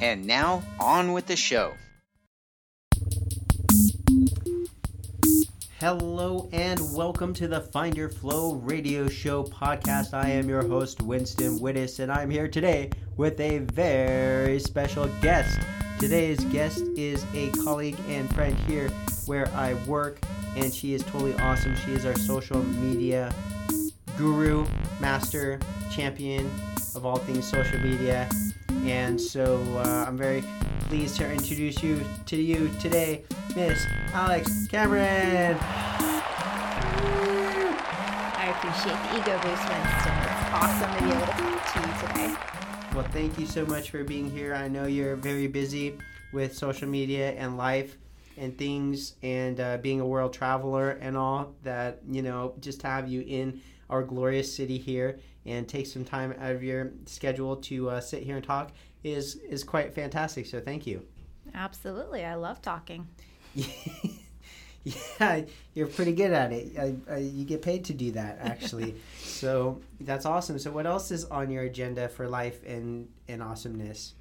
And now, on with the show. Hello and welcome to the Find Your Flow radio show podcast. I am your host, Winston Wittes, and I'm here today with a very special guest. Today's guest is a colleague and friend here where I work, and she is totally awesome. She is our social media guru, master, champion of all things social media. And so uh, I'm very pleased to introduce you to you today, Miss Alex Cameron. I appreciate the ego boost, Winston. It's awesome to be able to talk to you today. Well, thank you so much for being here. I know you're very busy with social media and life and things and uh, being a world traveler and all that, you know, just have you in our glorious city here and take some time out of your schedule to uh, sit here and talk is is quite fantastic. So thank you. Absolutely, I love talking. yeah, you're pretty good at it. I, I, you get paid to do that, actually. so that's awesome. So what else is on your agenda for life and and awesomeness?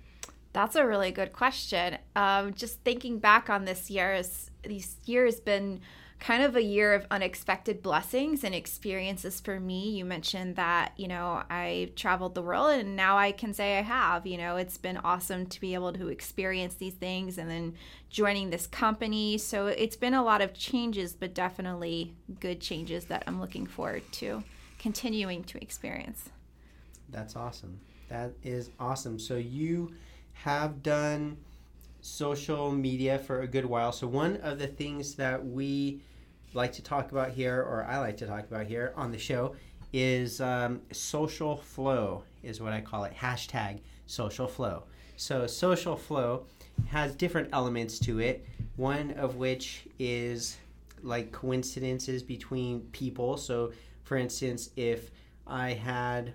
That's a really good question. Um, just thinking back on this year, this year has been kind of a year of unexpected blessings and experiences for me. You mentioned that, you know, I traveled the world and now I can say I have. You know, it's been awesome to be able to experience these things and then joining this company. So it's been a lot of changes, but definitely good changes that I'm looking forward to continuing to experience. That's awesome. That is awesome. So you have done social media for a good while. So, one of the things that we like to talk about here, or I like to talk about here on the show, is um, social flow, is what I call it. Hashtag social flow. So, social flow has different elements to it, one of which is like coincidences between people. So, for instance, if I had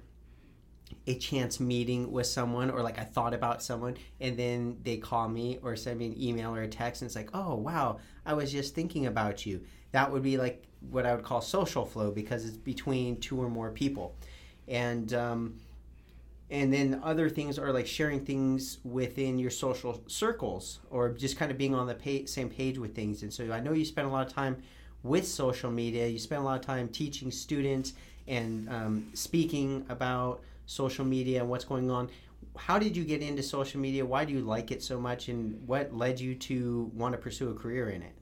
a chance meeting with someone or like I thought about someone and then they call me or send me an email or a text and it's like, oh wow, I was just thinking about you. That would be like what I would call social flow because it's between two or more people. And um, and then other things are like sharing things within your social circles or just kind of being on the pa- same page with things. And so I know you spend a lot of time with social media. You spend a lot of time teaching students and um, speaking about social media and what's going on. How did you get into social media? Why do you like it so much? And what led you to want to pursue a career in it?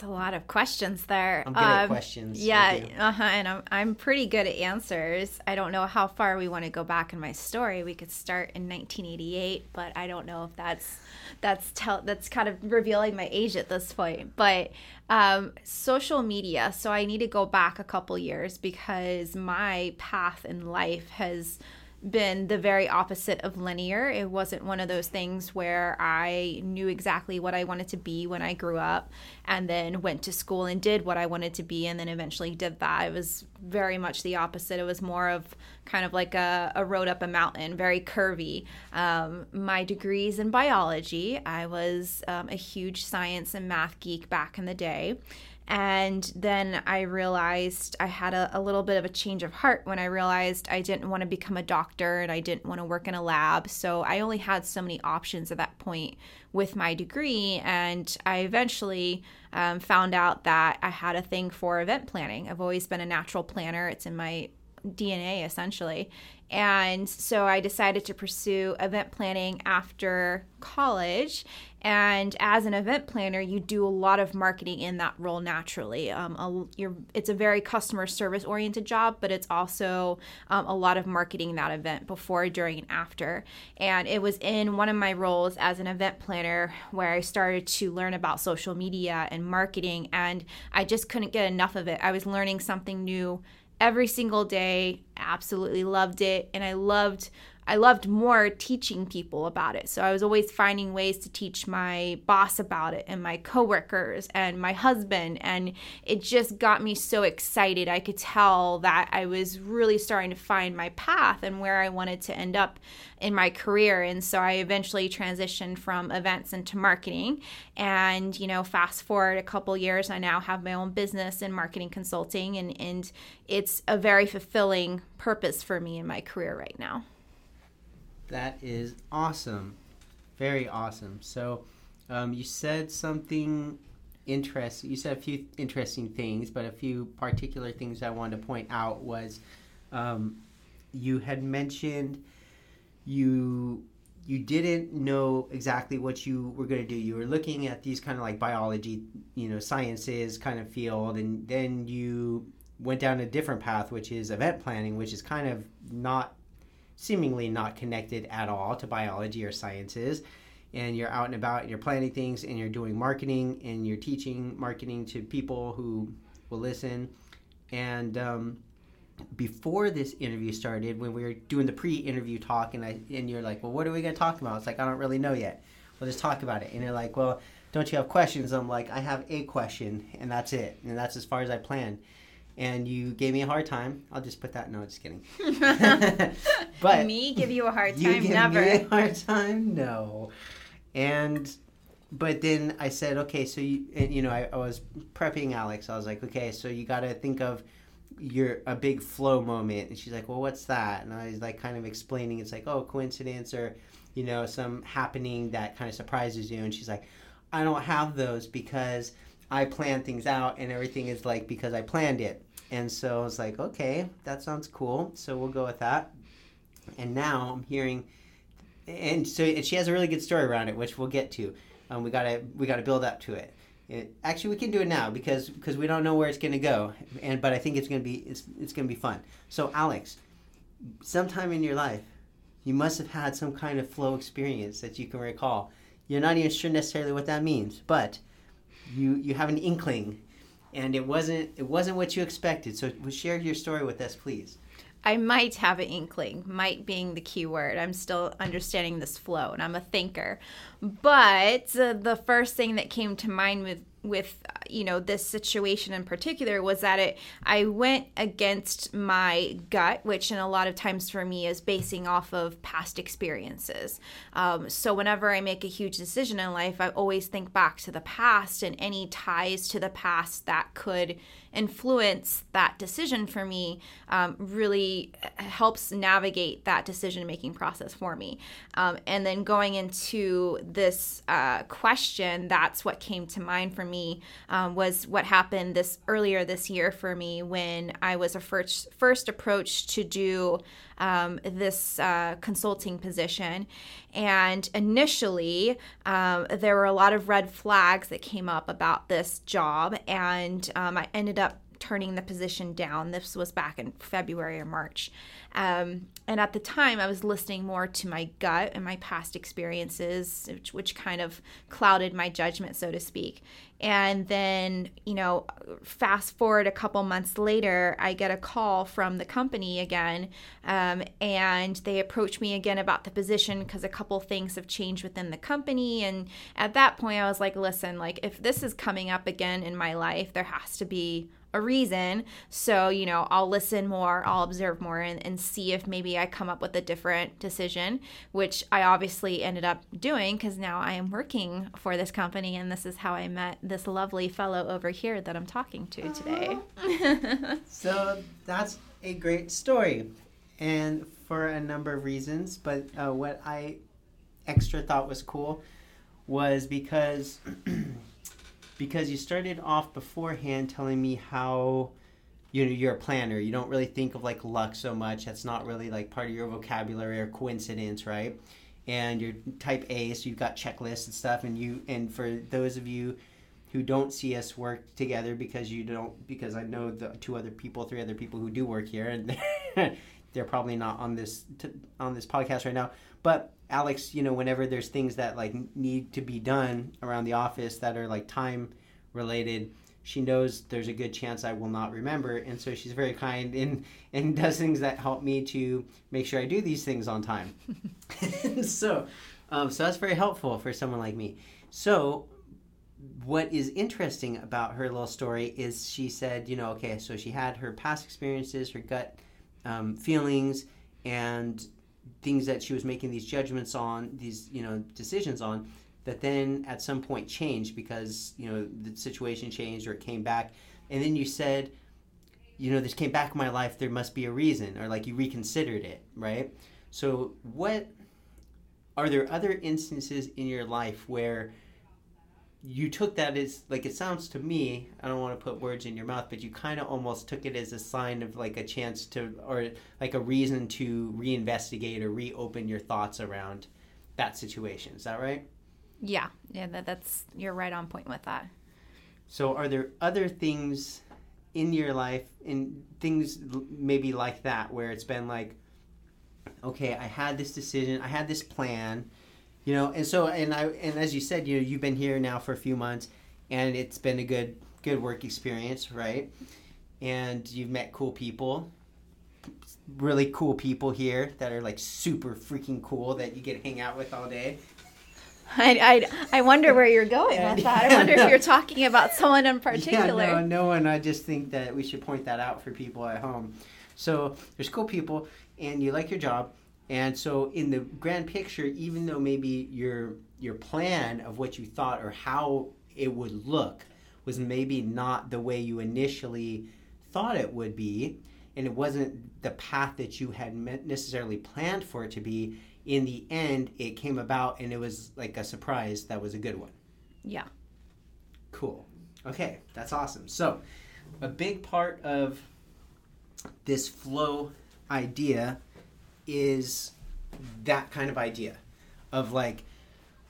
That's a lot of questions there. I'm good um, at questions. Yeah, uh-huh, and I'm, I'm pretty good at answers. I don't know how far we want to go back in my story. We could start in 1988, but I don't know if that's that's tell that's kind of revealing my age at this point. But um, social media. So I need to go back a couple years because my path in life has been the very opposite of linear. It wasn't one of those things where I knew exactly what I wanted to be when I grew up and then went to school and did what I wanted to be and then eventually did that. It was very much the opposite. It was more of kind of like a, a road up a mountain, very curvy. Um, my degrees in biology, I was um, a huge science and math geek back in the day. And then I realized I had a, a, little bit of a change of heart when I realized I didn't want to become a doctor and I didn't want to work in a lab. So I only had so many options at that point with my degree. And I eventually um, found out that I had a thing for event planning. I've always been a natural planner, it's in my DNA essentially. And so I decided to pursue event planning after college. And as an event planner, you do a lot of marketing in that role naturally. Um, a, it's a very customer service oriented job, but it's also um, a lot of marketing that event before, during, and after. And it was in one of my roles as an event planner where I started to learn about social media and marketing, and I just couldn't get enough of it. I was learning something new every single day. Absolutely loved it. And I loved I loved more teaching people about it. So I was always finding ways to teach my boss about it and my coworkers and my husband. And it just got me so excited. I could tell that I was really starting to find my path and where I wanted to end up in my career. And so I eventually transitioned from events into marketing. And, you know, fast forward a couple years, I now have my own business in marketing consulting. And, and it's a very fulfilling purpose for me in my career right now. That is awesome. Very awesome. So, um, you said something interesting. You said a few interesting things, but a few particular things I wanted to point out was um, you had mentioned you you didn't know exactly what you were going to do. You were looking at these kind of like biology, you know, sciences kind of field, and then you went down a different path, which is event planning, which is kind of not seemingly not connected at all to biology or sciences. And you're out and about and you're planning things and you're doing marketing and you're teaching marketing to people who will listen. And um, before this interview started, when we were doing the pre-interview talk, and I and you're like, "Well, what are we going to talk about?" It's like I don't really know yet. We'll just talk about it. And you're like, "Well, don't you have questions?" I'm like, "I have a question, and that's it, and that's as far as I plan." And you gave me a hard time. I'll just put that. No, just kidding. but me give you a hard time? You give Never. me a hard time? No. And but then I said, okay, so you and you know I, I was prepping Alex. I was like, okay, so you got to think of your a big flow moment and she's like well what's that and i was like kind of explaining it's like oh coincidence or you know some happening that kind of surprises you and she's like i don't have those because i plan things out and everything is like because i planned it and so i was like okay that sounds cool. So we'll go with that. And now i'm hearing and so and she has a really good story around it which we'll get to. Um, we gotta we gotta build up to it. It, actually, we can do it now because because we don't know where it's to go, and but I think it's to be it's it's to be fun. So, Alex, sometime in your life, you must have had some kind of flow experience that you can recall. You're not even sure necessarily what that means, but you you have an inkling, and it wasn't it wasn't what you expected. So, share your story with us, please. I might have an inkling, might being the key word. I'm still understanding this flow and I'm a thinker. But uh, the first thing that came to mind with with you know this situation in particular was that it I went against my gut, which in a lot of times for me is basing off of past experiences. Um, so whenever I make a huge decision in life, I always think back to the past and any ties to the past that could influence that decision for me um, really helps navigate that decision making process for me. Um, and then going into this uh, question, that's what came to mind for me um, was what happened this earlier this year for me when I was a first first approached to do um, this uh, consulting position. And initially, um, there were a lot of red flags that came up about this job, and um, I ended up turning the position down. This was back in February or March. Um, and at the time, I was listening more to my gut and my past experiences, which, which, kind of clouded my judgment, so to speak. And then, you know, fast forward a couple months later, I get a call from the company again, um, and they approach me again about the position because a couple things have changed within the company. And at that point, I was like, listen, like, if this is coming up again in my life, there has to be a reason. So, you know, I'll listen more, I'll observe more, and, and see if maybe I come up with a different decision, which I obviously ended up doing because now I am working for this company, and this is how I met this lovely fellow over here that I'm talking to today. so, that's a great story, and for a number of reasons, but uh, what I extra thought was cool was because because you started off beforehand telling me how you know you're a planner. You don't really think of like luck so much. That's not really like part of your vocabulary or coincidence right? And you're type a so you've got checklists and stuff and you and for those of you who don't see us work together because you don't because i know the two other people three other people who do work here and they're probably not on this on this podcast right now but Alex, you know, whenever there's things that like need to be done around the office that are like time related, she knows there's a good chance I will not remember, and so she's very kind and and does things that help me to make sure I do these things on time. so, um, so that's very helpful for someone like me. So, what is interesting about her little story is she said, you know, okay, so she had her past experiences, her gut um, feelings, and things that she was making these judgments on, these you know decisions on, that then at some point changed because you know the situation changed or it came back, and then you said, you know, this came back in my life. There must be a reason, or like you reconsidered it, right? So what are there other instances in your life where you took that as like it sounds to me i don't want to put words in your mouth but you kind of almost took it as a sign of like a chance to or like a reason to reinvestigate or reopen your thoughts around that situation. Is that right? Yeah. Yeah that, that's you're right on point with that. So are there other things in your life in things maybe like that where it's been like okay i had this decision i had this plan you know and so and i and as you said you know you've been here now for a few months and it's been a good good work experience right and you've met cool people really cool people here that are like super freaking cool that you get to hang out with all day I, I, I wonder where you're going with that. I wonder no. if you're talking about someone in particular. Yeah, no, no, and I just think that we should point that out for people at home. So there's cool people, and you like your job, and so in the grand picture, even though maybe your your plan of what you thought or how it would look was maybe not the way you initially thought it would be, and it wasn't the path that you had necessarily planned for it to be, in the end, it came about and it was like a surprise that was a good one. Yeah. Cool. Okay, that's awesome. So, a big part of this flow idea is that kind of idea of like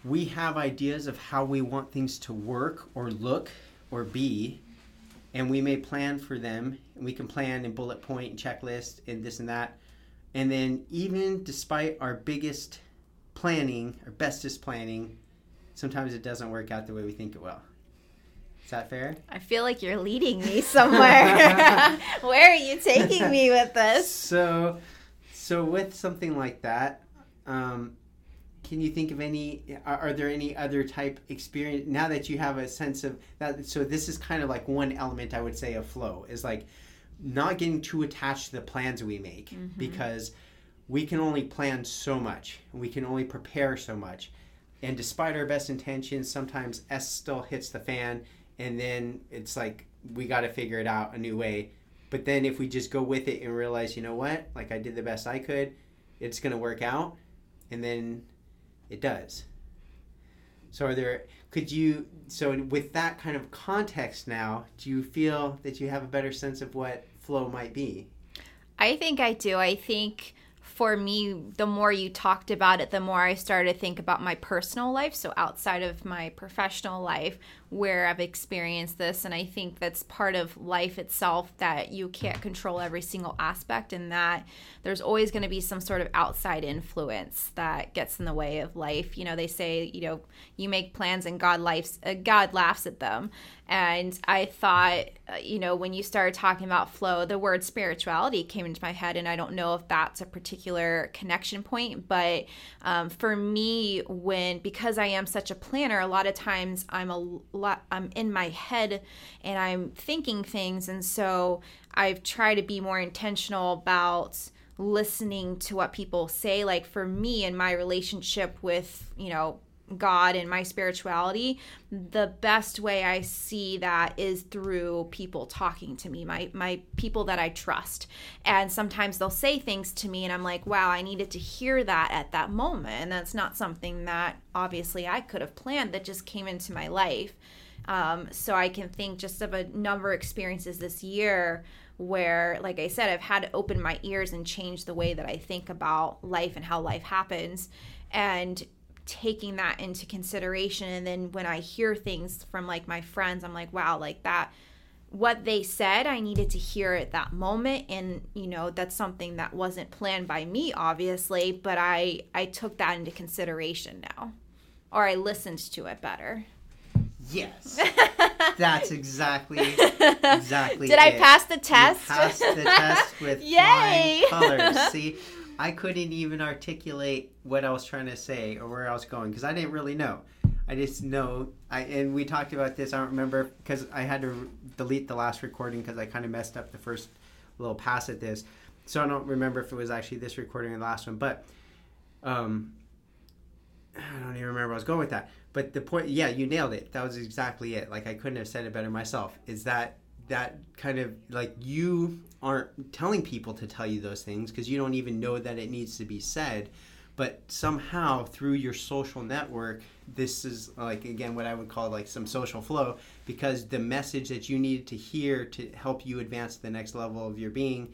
we have ideas of how we want things to work or look or be and we may plan for them. And we can plan and bullet point and checklist and this and that. And then even despite our biggest planning our bestest planning sometimes it doesn't work out the way we think it will. Is that fair? I feel like you're leading me somewhere. Where are you taking me with this? So so with something like that, um, can you think of any? Are, are, there any other type experience now that you have a sense of that? So this is kind of like one element I would say of flow is like not getting too attached to the plans we make mm-hmm. because we can only plan so much we can only prepare so much and despite our best intentions sometimes s still hits the fan and then it's like we got to figure it out a new way but then if we just go with it and realize, you know what, like I did the best I could, it's going to work out, and then it does. So are there could you so with that kind of context now, do you feel that you have a better sense of what flow might be? I think I do. I think for me, the more you talked about it, the more I started to think about my personal life. So outside of my professional life, where I've experienced this. And I think that's part of life itself that you can't control every single aspect, and that there's always going to be some sort of outside influence that gets in the way of life. You know, they say, you know, you make plans and God lives, uh, God laughs at them. And I thought, uh, you know, when you started talking about flow, the word spirituality came into my head, and I don't know if that's a particular connection point, but um, for me, when because I am such a planner, a lot of times I'm a lot I'm in my head and I'm thinking things and so I've tried to be more intentional about listening to what people say. Like for me in my relationship with, you know, God and my spirituality, the best way I see that is through people talking to me, my my people that I trust. And sometimes they'll say things to me and I'm like, "Wow, I needed to hear that at that moment." And that's not something that obviously I could have planned that just came into my life. Um, so I can think just of a number of experiences this year where, like I said, I've had to open my ears and change the way that I think about life and how life happens. And taking that into consideration and then when i hear things from like my friends i'm like wow like that what they said i needed to hear at that moment and you know that's something that wasn't planned by me obviously but i i took that into consideration now or i listened to it better Yes. That's exactly exactly. Did I pass the You test? passed the test with Yay! colors. See, I couldn't even articulate what I was trying to say or where I was going because I didn't really know. I just know. I and we talked about this. I don't remember because I had to delete the last recording because I kind of messed up the first little pass at this. So I don't remember if it was actually this recording or the last one, but um, I don't even remember where I was going with that. But the point, yeah, you nailed it. That was exactly it. Like I couldn't have said it better myself. Is that that kind of like you aren't telling people to tell you those things because you don't even know that it needs to be said. But somehow through your social network, this is like again what I would call like some social flow because the message that you needed to hear to help you advance to the next level of your being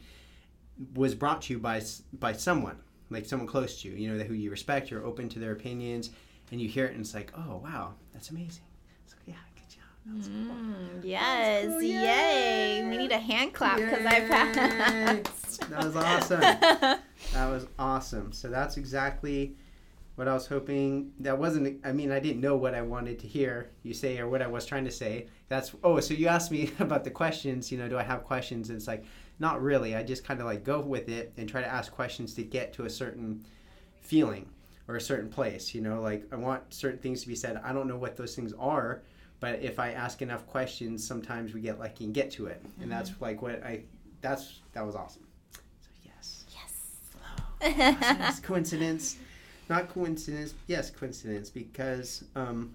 was brought to you by by someone like someone close to you you know who you respect you're open to their opinions and you hear it and it's like oh wow that's amazing so yeah good job that was cool. Mm, yes, cool, yay. yay. We need a hand clap because I passed. that was awesome. That was awesome. So that's exactly what i was hoping. That wasn't i mean i didn't know what i wanted to hear you say or what i was trying to say. That's oh so you asked me about the questions you know do i have questions? And it's like not really. I just kind of like go with it and try to ask questions to get to a certain feeling or a certain place you know? Like i want certain things to be said. I don't know what those things are but if i ask enough questions sometimes we get lucky and get to it. And that's like what i that's that was awesome. So yes. Yes. Coincidence. Not coincidence yes coincidence because um,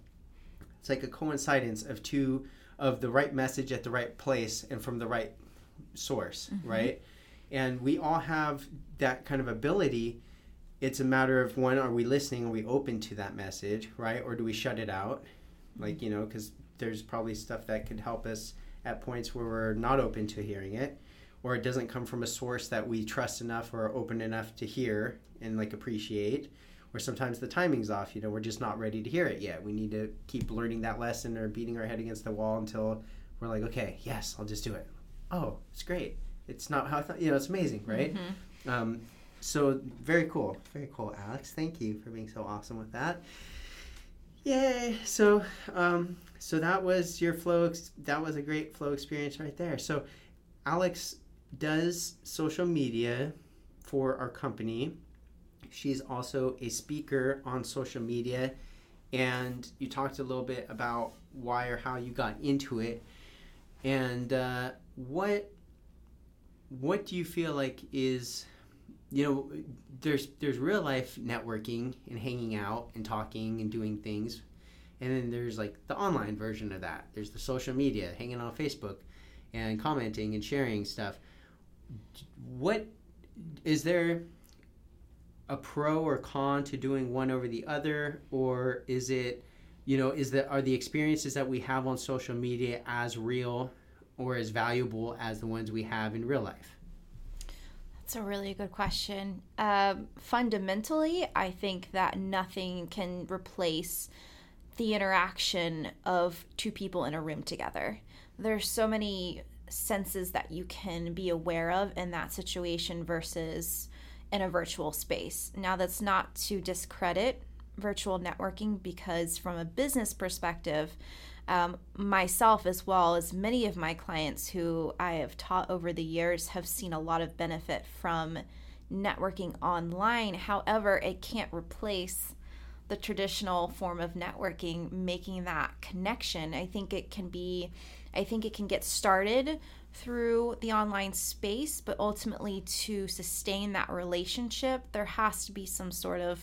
it's like a coincidence of two of the right message at the right place and from the right source right? And we all have that kind of ability. It's a matter of when are we listening? Are we open to that message right? Or do we shut it out like you know because there's probably stuff that could help us at points where we're not open to hearing it or it doesn't come from a source that we trust enough or open enough to hear and like appreciate or sometimes the timing's off you know we're just not ready to hear it yet. We need to keep learning that lesson or beating our head against the wall until we're like okay yes i'll just do it. Oh it's great. It's not how i thought you know it's amazing right? Um, so very cool. Very cool alex. Thank you for being so awesome with that yay. So um, so that was your flow ex- that was a great flow experience right there. So alex does social media for our company. She's also a speaker on social media. And you talked a little bit about why or how you got into it. And uh, what what do you feel like is you know there's there's real life networking and hanging out and talking and doing things. And then there's like the online version of that. There's the social media hanging on facebook and commenting and sharing stuff. What is there a pro or con to doing one over the other? Or is it you know is that are the experiences that we have on social media as real or as valuable as the ones we have in real life That's a really good question. Um, fundamentally, I think that nothing can replace the interaction of two people in a room together. There's so many senses that you can be aware of in that situation versus in a virtual space. Now, that's not to discredit virtual networking because, from a business perspective, um, myself as well as many of my clients who I have taught over the years have seen a lot of benefit from networking online. However, it can't replace the traditional form of networking, making that connection. I think it can be, I think it can get started through the online space, but ultimately to sustain that relationship, there has to be some sort of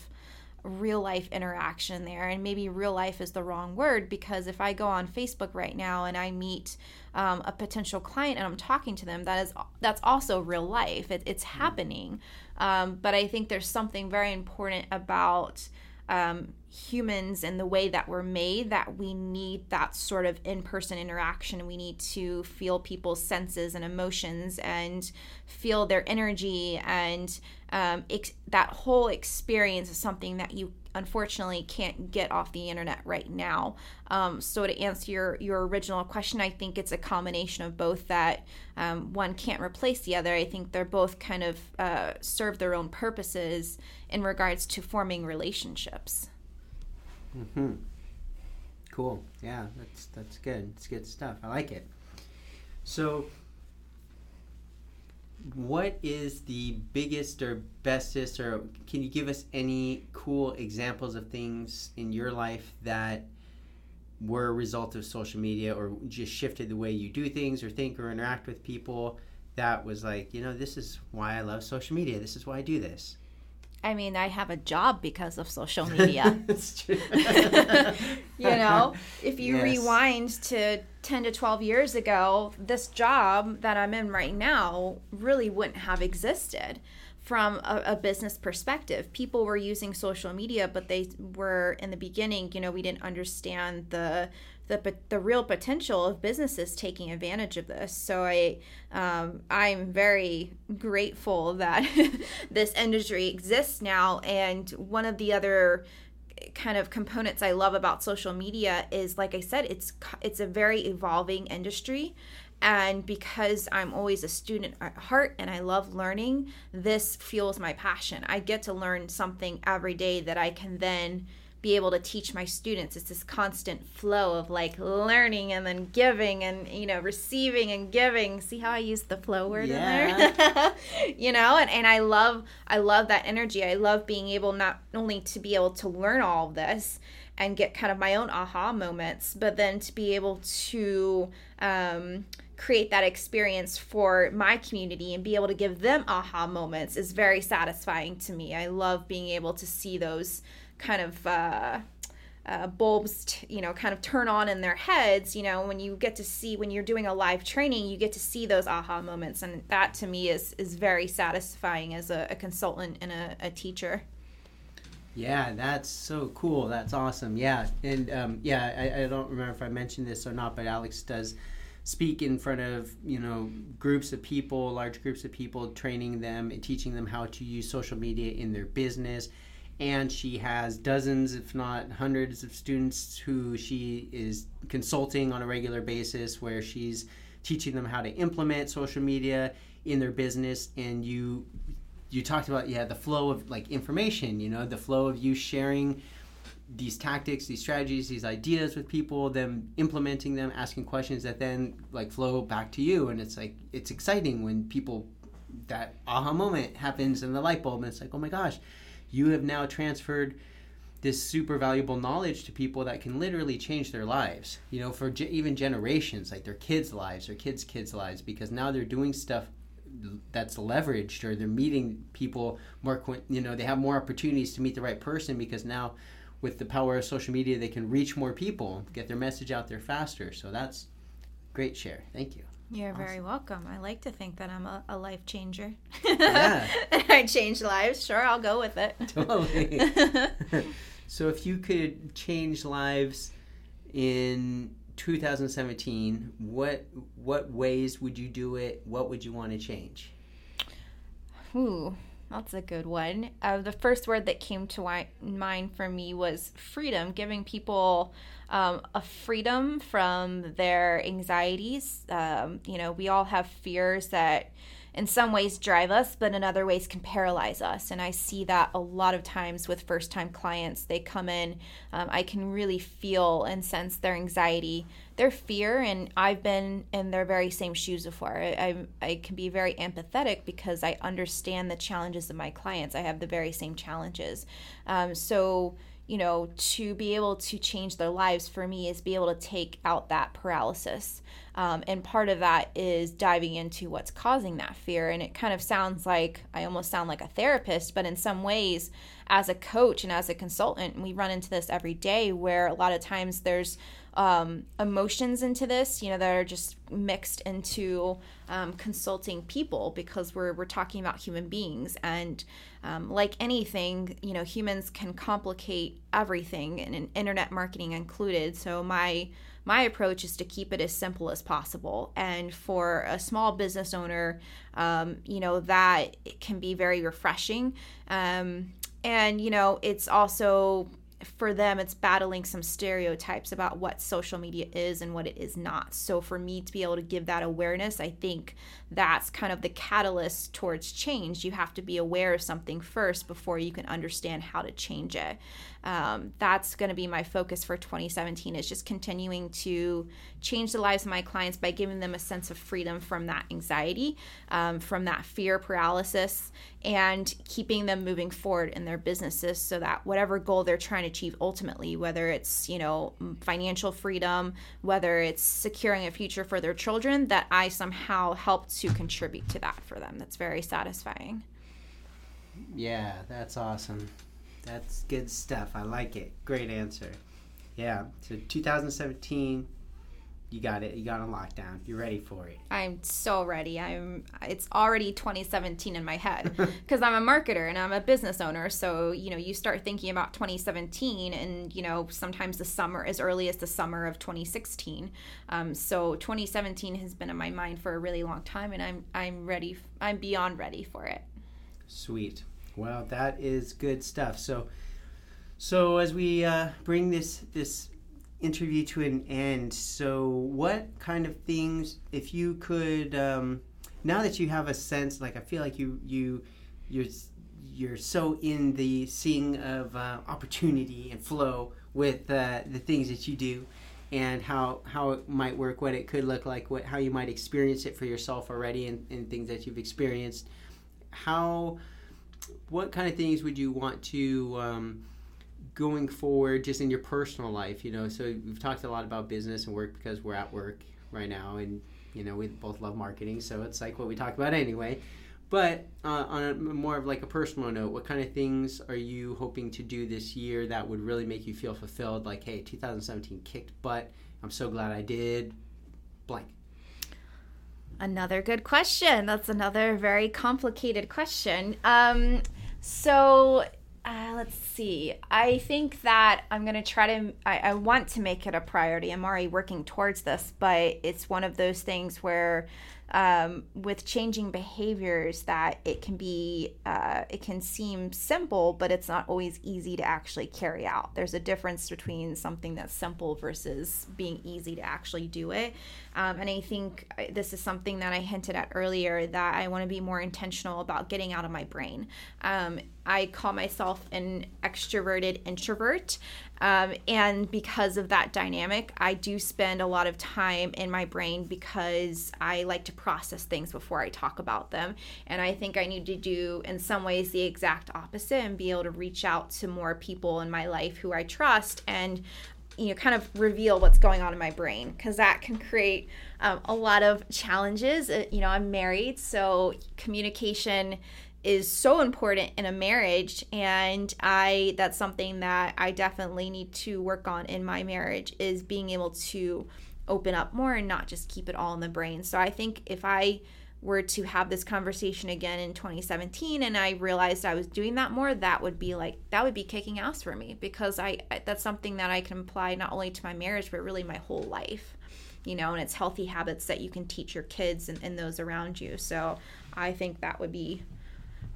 real life interaction there. And maybe real life is the wrong word because if i go on facebook right now and i meet um, a potential client and i'm talking to them that is that's also real life. It, it's happening. Um, but i think there's something very important about um, humans and the way that we're made that we need that sort of in-person interaction. We need to feel people's senses and emotions and feel their energy and um, ex- that whole experience is something that you unfortunately can't get off the internet right now. Um, so to answer your your original question i think it's a combination of both that um, one can't replace the other. I think they're both kind of uh, serve their own purposes in regards to forming relationships Mm-hmm. cool. Yeah, that's that's good. It's good stuff. I like it. So, what is the biggest or bestest, or can you give us any cool examples of things in your life that were a result of social media or just shifted the way you do things or think or interact with people? That was like, you know, this is why I love social media. This is why I do this. I mean, I have a job because of social media. That's true. you know, if you Yes. rewind to 10 to 12 years ago, this job that I'm in right now really wouldn't have existed from a, a business perspective. People were using social media, but they were in the beginning, you know, we didn't understand the the, the real potential of businesses taking advantage of this. So I um, I'm very grateful that this industry exists now. And one of the other kind of components I love about social media is like I said it's it's a very evolving industry and because I'm always a student at heart and I love learning this fuels my passion I get to learn something every day that I can then be able to teach my students. It's this constant flow of like learning and then giving and you know receiving and giving. See how i use the flow word in there? You know and, and i love i love that energy. I love being able not only to be able to learn all of this and get kind of my own aha moments but then to be able to um, create that experience for my community and be able to give them aha moments is very satisfying to me. I love being able to see those kind of uh, uh, bulbs, t- you know, kind of turn on in their heads. You know, when you get to see when you're doing a live training, you get to see those aha moments, and that to me is is very satisfying as a, a consultant and a, a teacher. Yeah, that's so cool. That's awesome. Yeah, and um, yeah, I, I don't remember if I mentioned this or not, but Alex does speak in front of you know groups of people, large groups of people, training them and teaching them how to use social media in their business. And she has dozens, if not hundreds, of students who she is consulting on a regular basis, where she's teaching them how to implement social media in their business. And you you talked about yeah the flow of like information you know the flow of you sharing these tactics these strategies these ideas with people them implementing them asking questions that then like flow back to you and it's like it's exciting when people that aha moment happens in the light bulb and it's like oh my gosh you have now transferred this super valuable knowledge to people that can literally change their lives you know for ge- even generations like their kids lives their kids kids lives because now they're doing stuff that's leveraged or they're meeting people more you know they have more opportunities to meet the right person because now with the power of social media they can reach more people get their message out there faster. So that's great share. Thank you You're very welcome. I like to think that I'm a, a life changer. Yeah. I change lives. Sure, I'll go with it. totally so if you could change lives in 2017 what what ways would you do it what would you want to change Ooh, that's a good one. Uh, the first word that came to mind for me was freedom, giving people um, a freedom from their anxieties. Um, you know, we all have fears that in some ways drive us, but in other ways can paralyze us. And I see that a lot of times with first time clients. They come in, um, I can really feel and sense their anxiety, their fear. And I've been in their very same shoes before. I, I, I can be very empathetic because I understand the challenges of my clients. I have the very same challenges. Um, so, you know, to be able to change their lives for me is be able to take out that paralysis. Um, and part of that is diving into what's causing that fear. And it kind of sounds like I almost sound like a therapist, but in some ways, as a coach and as a consultant, we run into this every day where a lot of times there's um, emotions into this, you know, that are just mixed into um, consulting people because we're, we're talking about human beings. And um, like anything, you know, humans can complicate everything, and in internet marketing included. So my my approach is to keep it as simple as possible. And for a small business owner, um, you know, that can be very refreshing. Um, and, you know, it's also for them, it's battling some stereotypes about what social media is and what it is not. So, for me to be able to give that awareness, I think that's kind of the catalyst towards change. You have to be aware of something first before you can understand how to change it. Um, that's going to be my focus for 2017 is just continuing to change the lives of my clients by giving them a sense of freedom from that anxiety, um, from that fear paralysis, and keeping them moving forward in their businesses so that whatever goal they're trying to achieve ultimately, whether it's, you know, financial freedom, whether it's securing a future for their children, that I somehow helped to contribute to that for them. That's very satisfying. Yeah, that's awesome. That's good stuff. I like it. Great answer. Yeah. So 2017, you got it. You got on lockdown. You're ready for it. I'm so ready. I'm. It's already 2017 in my head because I'm a marketer and I'm a business owner. So you know, you start thinking about 2017, and you know, sometimes the summer, as early as the summer of 2016. Um, so 2017 has been in my mind for a really long time, and I'm I'm ready. I'm beyond ready for it. Sweet. Well, that is good stuff. So, so as we uh, bring this this interview to an end, so what kind of things, if you could, um, now that you have a sense, like I feel like you you you're you're so in the seeing of uh, opportunity and flow with uh, the things that you do and how how it might work, what it could look like, what how you might experience it for yourself already, and, and things that you've experienced. How what kind of things would you want to um, going forward just in your personal life you know? So we've talked a lot about business and work because we're at work right now and you know we both love marketing so it's like what we talk about anyway. But uh, on a more of like a personal note what kind of things are you hoping to do this year that would really make you feel fulfilled? Like hey 2017 kicked butt. I'm so glad i did. Blank. Another good question. That's another very complicated question. Um, so uh, let's see. I think that I'm going to try to, I, I, want to make it a priority. I'm already working towards this, but it's one of those things where um, with changing behaviors that it can be uh, it can seem simple but it's not always easy to actually carry out there's a difference between something that's simple versus being easy to actually do it um, and i think uh, this is something that i hinted at earlier that i want to be more intentional about getting out of my brain um, I call myself an extroverted introvert. Um, and because of that dynamic, I do spend a lot of time in my brain because I like to process things before I talk about them. And I think I need to do, in some ways, the exact opposite and be able to reach out to more people in my life who I trust and you know kind of reveal what's going on in my brain because that can create um, a lot of challenges. Uh, you know i'm married so communication is so important in a marriage and i that's something that i definitely need to work on in my marriage is being able to open up more and not just keep it all in the brain. So i think if i were to have this conversation again in 2017 and i realized i was doing that more that would be like that would be kicking ass for me because i that's something that i can apply not only to my marriage but really my whole life you know and it's healthy habits that you can teach your kids and, and those around you so i think that would be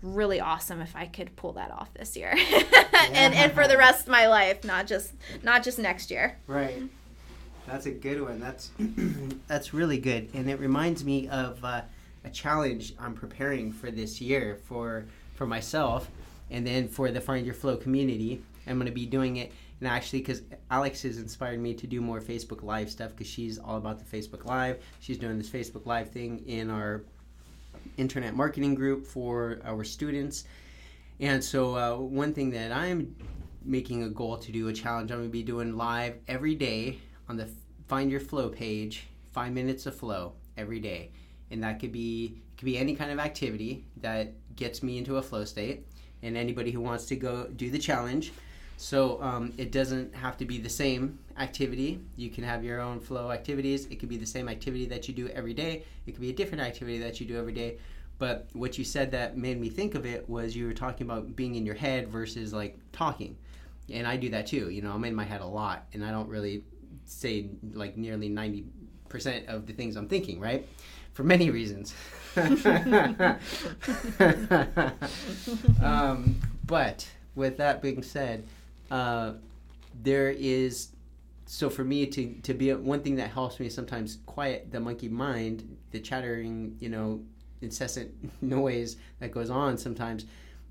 really awesome if I could pull that off this year, and and for the rest of my life, not just not just next year. Right. That's a good one. That's that's really good, and it reminds me of uh, a challenge I'm preparing for this year for for myself, and then for the Find Your Flow community. I'm going to be doing it, and actually, because Alex has inspired me to do more Facebook Live stuff, because she's all about the Facebook Live. She's doing this Facebook Live thing in our internet marketing group for our students. And so, uh, one thing that I'm making a goal to do, a challenge I'm going to be doing live every day on the Find Your Flow page, five minutes of flow every day. And that could be could be any kind of activity that gets me into a flow state. And anybody who wants to go do the challenge, so um, it doesn't have to be the same activity. You can have your own flow activities. It could be the same activity that you do every day. It could be a different activity that you do every day. But what you said that made me think of it was you were talking about being in your head versus like talking. And I do that too. You know, I'm in my head a lot and I don't really say like nearly 90% of the things I'm thinking, right? For many reasons. um, but with that being said, uh, there is so for me to to be one thing that helps me sometimes quiet the monkey mind, the chattering, you know, incessant noise that goes on sometimes.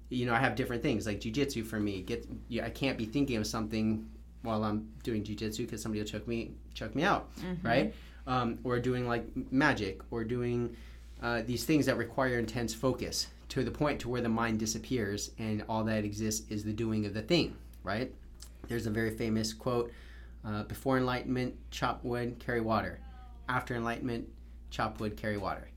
You know, I have different things like jujitsu for me. Get I can't be thinking of something while I'm doing jujitsu because somebody will choke me choke me out, mm-hmm. right? Um, or doing like magic or doing uh, these things that require intense focus to the point to where the mind disappears and all that exists is the doing of the thing, right? There's a very famous quote uh, before enlightenment, chop wood, carry water. After enlightenment, chop wood, carry water.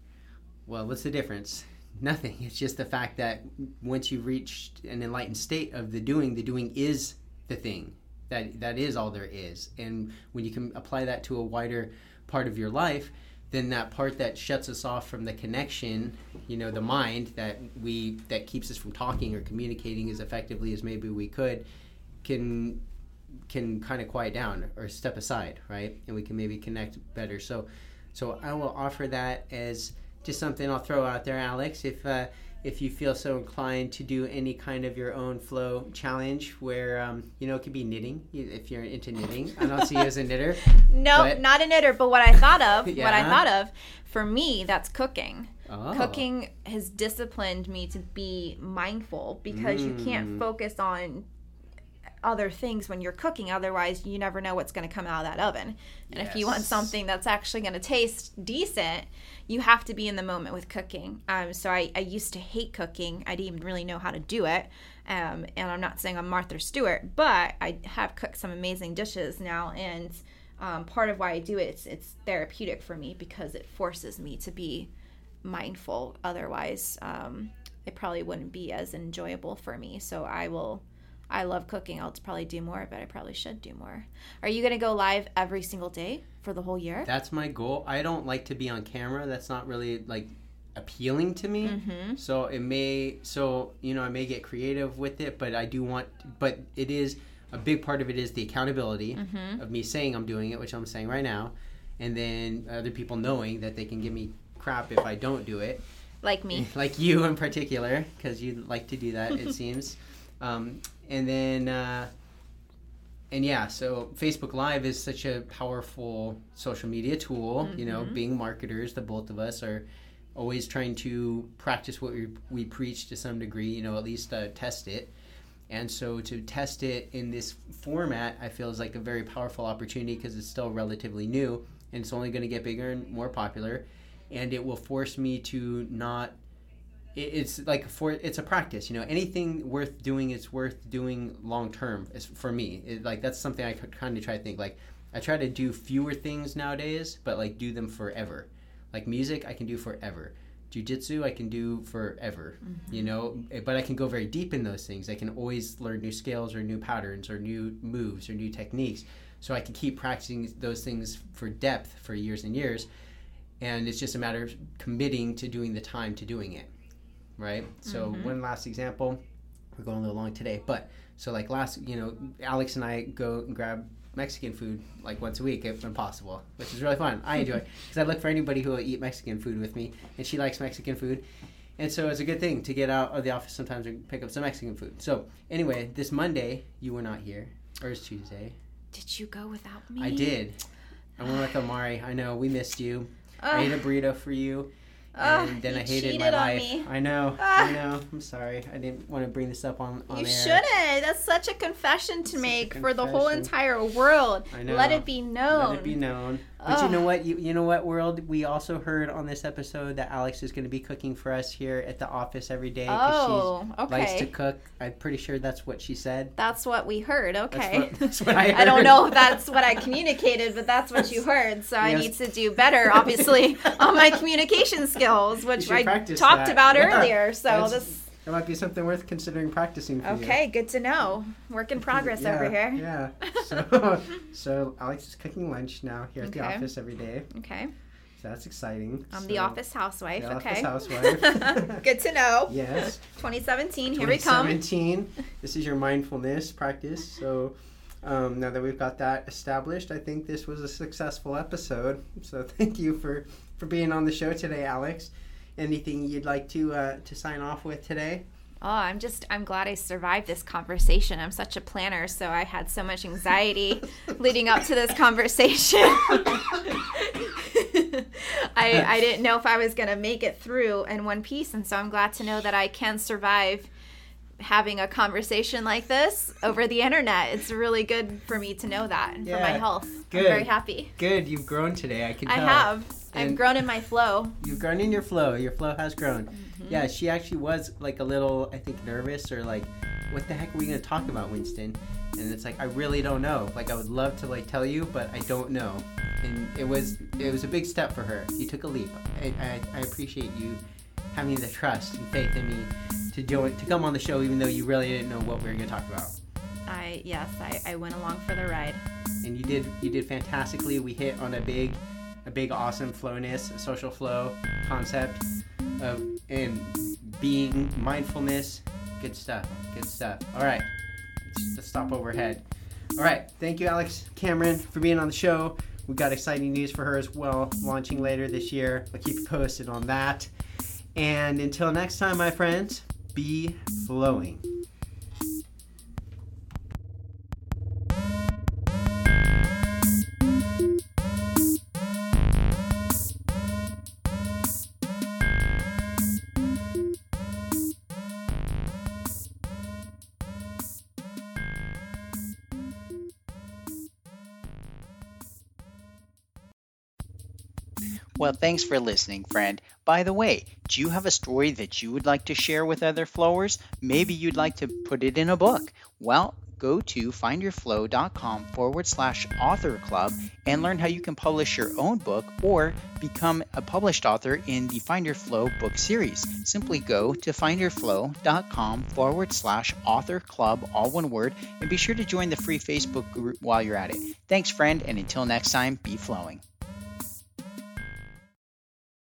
Well, what's the difference? Nothing. It's just the fact that once you've reached an enlightened state of the doing, the doing is the thing. That that is all there is. And when you can apply that to a wider part of your life, then that part that shuts us off from the connection, you know, the mind that we that keeps us from talking or communicating as effectively as maybe we could, can can kind of quiet down or step aside, right? And we can maybe connect better. So, so I will offer that as just something I'll throw out there, Alex. If uh, if you feel so inclined to do any kind of your own flow challenge, where um, you know it could be knitting if you're into knitting. I don't see you as a knitter. no, but... not a knitter. But what I thought of, yeah. what I thought of, for me, that's cooking. Oh. Cooking has disciplined me to be mindful because mm. you can't mm. focus on other things when you're cooking. Otherwise, you never know what's going to come out of that oven. And yes. if you want something that's actually going to taste decent, you have to be in the moment with cooking. Um, so I, I, used to hate cooking. I didn't even really know how to do it. Um, and I'm not saying I'm Martha Stewart, but I have cooked some amazing dishes now. And um, part of why I do it, it's, it's therapeutic for me because it forces me to be mindful. Otherwise, um, it probably wouldn't be as enjoyable for me. So I will I love cooking. I'll probably do more, but I probably should do more. Are you going to go live every single day for the whole year? That's my goal. I don't like to be on camera. That's not really like appealing to me. Mm-hmm. So it may so you know, I may get creative with it, but I do want but it is a big part of it is the accountability mm-hmm. of me saying I'm doing it, which I'm saying right now, and then other people knowing that they can give me crap if I don't do it. Like me. like you in particular, because you like to do that, it seems. Um, and then uh, and yeah so facebook live is such a powerful social media tool mm-hmm. you know mm-hmm. being marketers the both of us are always trying to practice what we, we preach to some degree you know at least uh, test it and so to test it in this format i feel is like a very powerful opportunity because it's still relatively new and it's only going to get bigger and more popular and it will force me to not it's like for it's a practice you know anything worth doing is worth doing long term for me. It, like that's something i kind of try to think like i try to do fewer things nowadays but like do them forever. Like music i can do forever. Jiu-jitsu i can do forever mm-hmm. you know? Eh, but i can go very deep in those things. I can always learn new skills or new patterns or new moves or new techniques. So i can keep practicing those things for depth for years and years. And it's just a matter of committing to doing the time to doing it right? So mm-hmm. one last example. We're going a little long today, but so like last, you know, Alex and I go and grab Mexican food like once a week if possible, which is really fun. I enjoy because I look for anybody who will eat Mexican food with me, and she likes Mexican food. And so it's a good thing to get out of the office sometimes and pick up some Mexican food. So anyway, this Monday you were not here, or it's Tuesday. Did you go without me? I did. I went with Amari. I know we missed you. I ate a burrito for you Ah, and then I hated my life. I know. I ah. know. I'm sorry. I didn't want to bring this up on, on You air. shouldn't. That's such a confession to make for the whole entire world. I know. Let it be known. Let it be known. But you know what? You, you know what, world? We also heard on this episode that Alex is going to be cooking for us here at the office every day. Oh, she okay. likes to cook. I'm pretty sure that's what she said. That's what we heard. Okay. That's what, that's what I heard. I don't know if that's what I communicated, but that's what you heard. So yes. I need to do better, obviously, on my communication skills, which I talked that. about yeah. earlier. So that's, this it might be something worth considering practicing for okay, you. good to know. Work in progress yeah, over here. Yeah. So, so Alex is cooking lunch now here at okay. the office every day. Okay. So that's exciting. I'm so, the office housewife. The okay. Office housewife. good to know. Yes. 2017. Here we come. 2017. This is your mindfulness practice. So. Um, now that we've got that established, I think this was a successful episode. So thank you for, for being on the show today, Alex anything you'd like to uh, to sign off with today? Oh, I'm just, I'm glad I survived this conversation. I'm such a planner, so I had so much anxiety leading up to this conversation. I, I didn't know if I was going to make it through in one piece, and so I'm glad to know that I can survive having a conversation like this over the internet. It's really good for me to know that and for my health. good. I'm very happy. Good, you've grown today. I can I tell. have. I've And- grown in my flow. You've grown in your flow. Your flow has grown. Mm-hmm. Yeah, she actually was like a little, I think, nervous or like, what the heck are we gonna talk about, Winston? And it's like I really don't know. Like I would love to like tell you, but I don't know. And it was it was a big step for her. You took a leap. I, I, I appreciate you having the trust and faith in me to join to come on the show, even though you really didn't know what we were gonna talk about. I yes, I, I went along for the ride. and you did you did fantastically. We hit on a big a big awesome flowness, social flow concept of and being mindfulness. Good stuff. Good stuff. All right. Let's, stop overhead. All right. Thank you, Alex Cameron, for being on the show. We've got exciting news for her as well, launching later this year. I'll keep you posted on that. And until next time, my friends, be flowing. Well, thanks for listening, friend. By the way, do you have a story that you would like to share with other flowers? Maybe you'd like to put it in a book. Well, go to findyourflow.com forward slash author club and learn how you can publish your own book or become a published author in the Find Your Flow book series. Simply go to findyourflow.com forward slash author club, all one word, and be sure to join the free Facebook group while you're at it. Thanks, friend, and until next time, be flowing.